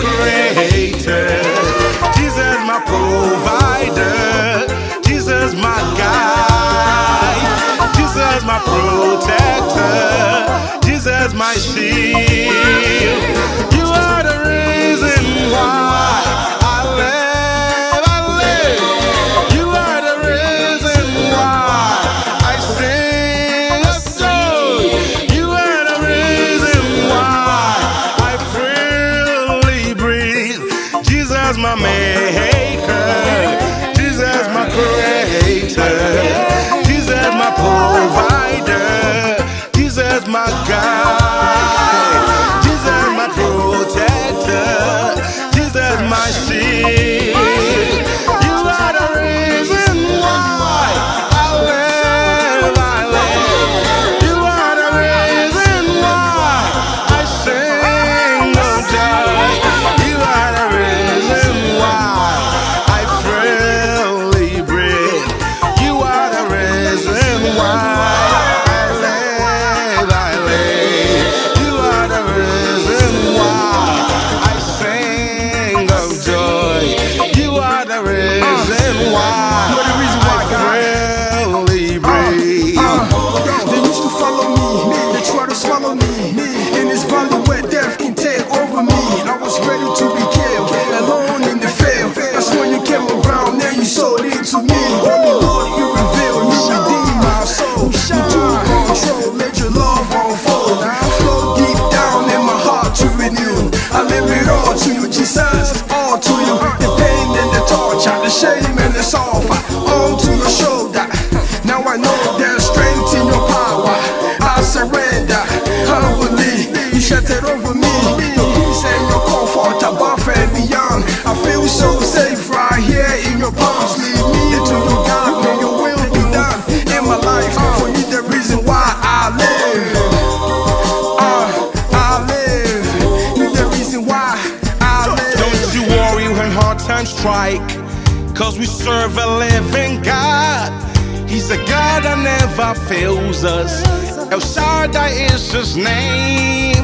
creator. and it's off. fine. On to your shoulder. Now I know there's Cause we serve a living God. He's a God that never fails us. El Shaddai is his name.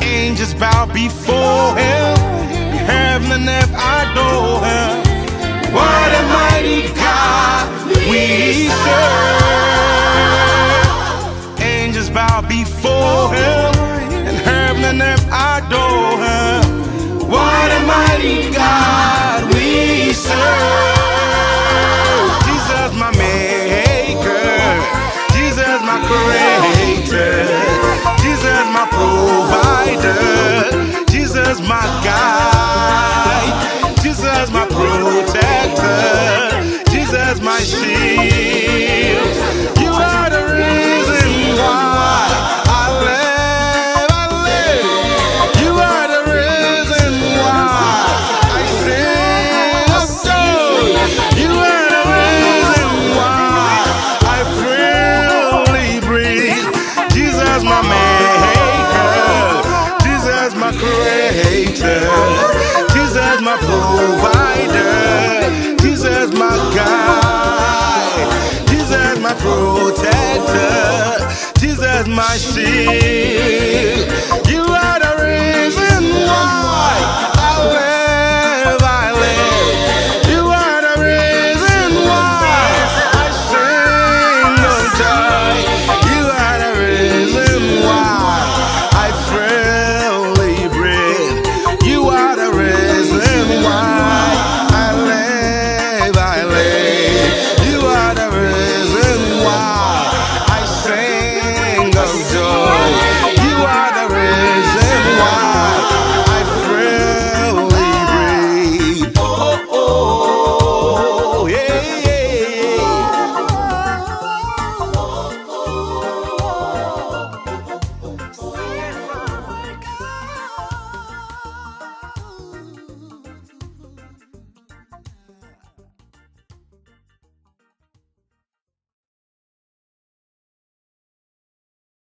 Angels bow before him. Heaven and earth adore. Jesus my creator, Jesus my provider, Jesus my guide, Jesus my protector. sim.